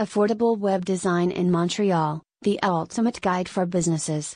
Affordable Web Design in Montreal, the ultimate guide for businesses.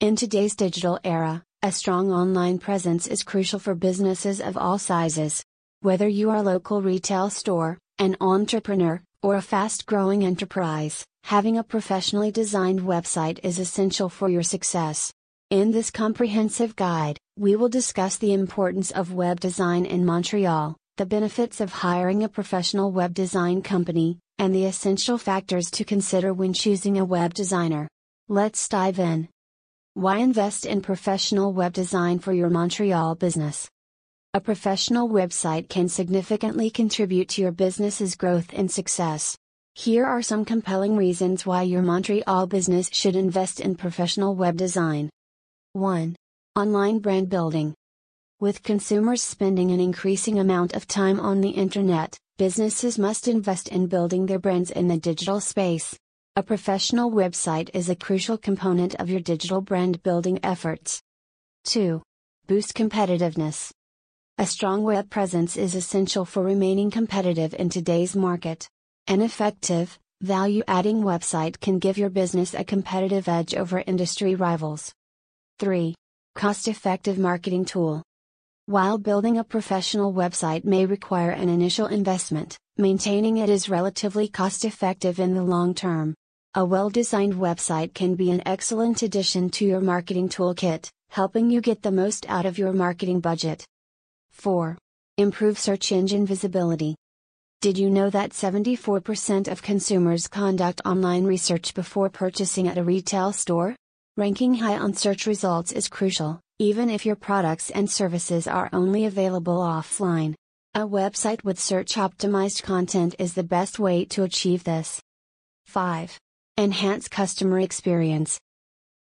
In today's digital era, a strong online presence is crucial for businesses of all sizes. Whether you are a local retail store, an entrepreneur, or a fast growing enterprise, having a professionally designed website is essential for your success. In this comprehensive guide, we will discuss the importance of web design in Montreal, the benefits of hiring a professional web design company, and the essential factors to consider when choosing a web designer. Let's dive in. Why invest in professional web design for your Montreal business? A professional website can significantly contribute to your business's growth and success. Here are some compelling reasons why your Montreal business should invest in professional web design. 1. Online brand building. With consumers spending an increasing amount of time on the internet, businesses must invest in building their brands in the digital space. A professional website is a crucial component of your digital brand building efforts. 2. Boost competitiveness. A strong web presence is essential for remaining competitive in today's market. An effective, value adding website can give your business a competitive edge over industry rivals. 3. Cost effective marketing tool. While building a professional website may require an initial investment, maintaining it is relatively cost effective in the long term. A well designed website can be an excellent addition to your marketing toolkit, helping you get the most out of your marketing budget. 4. Improve search engine visibility. Did you know that 74% of consumers conduct online research before purchasing at a retail store? Ranking high on search results is crucial, even if your products and services are only available offline. A website with search optimized content is the best way to achieve this. 5. Enhance customer experience.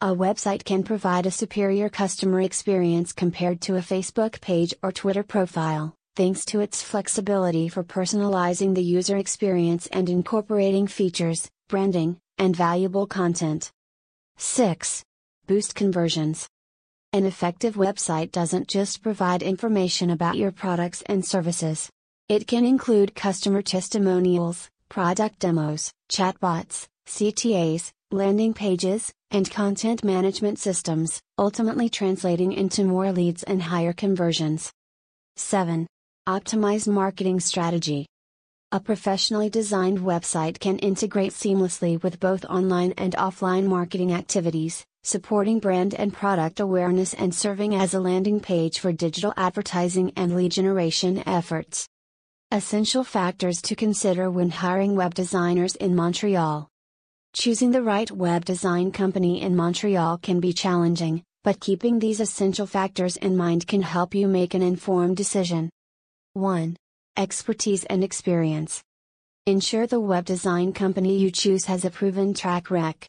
A website can provide a superior customer experience compared to a Facebook page or Twitter profile, thanks to its flexibility for personalizing the user experience and incorporating features, branding, and valuable content. 6. Boost conversions. An effective website doesn't just provide information about your products and services. It can include customer testimonials, product demos, chatbots, CTAs, landing pages, and content management systems, ultimately translating into more leads and higher conversions. 7. Optimize marketing strategy. A professionally designed website can integrate seamlessly with both online and offline marketing activities, supporting brand and product awareness and serving as a landing page for digital advertising and lead generation efforts. Essential factors to consider when hiring web designers in Montreal. Choosing the right web design company in Montreal can be challenging, but keeping these essential factors in mind can help you make an informed decision. 1. Expertise and experience. Ensure the web design company you choose has a proven track record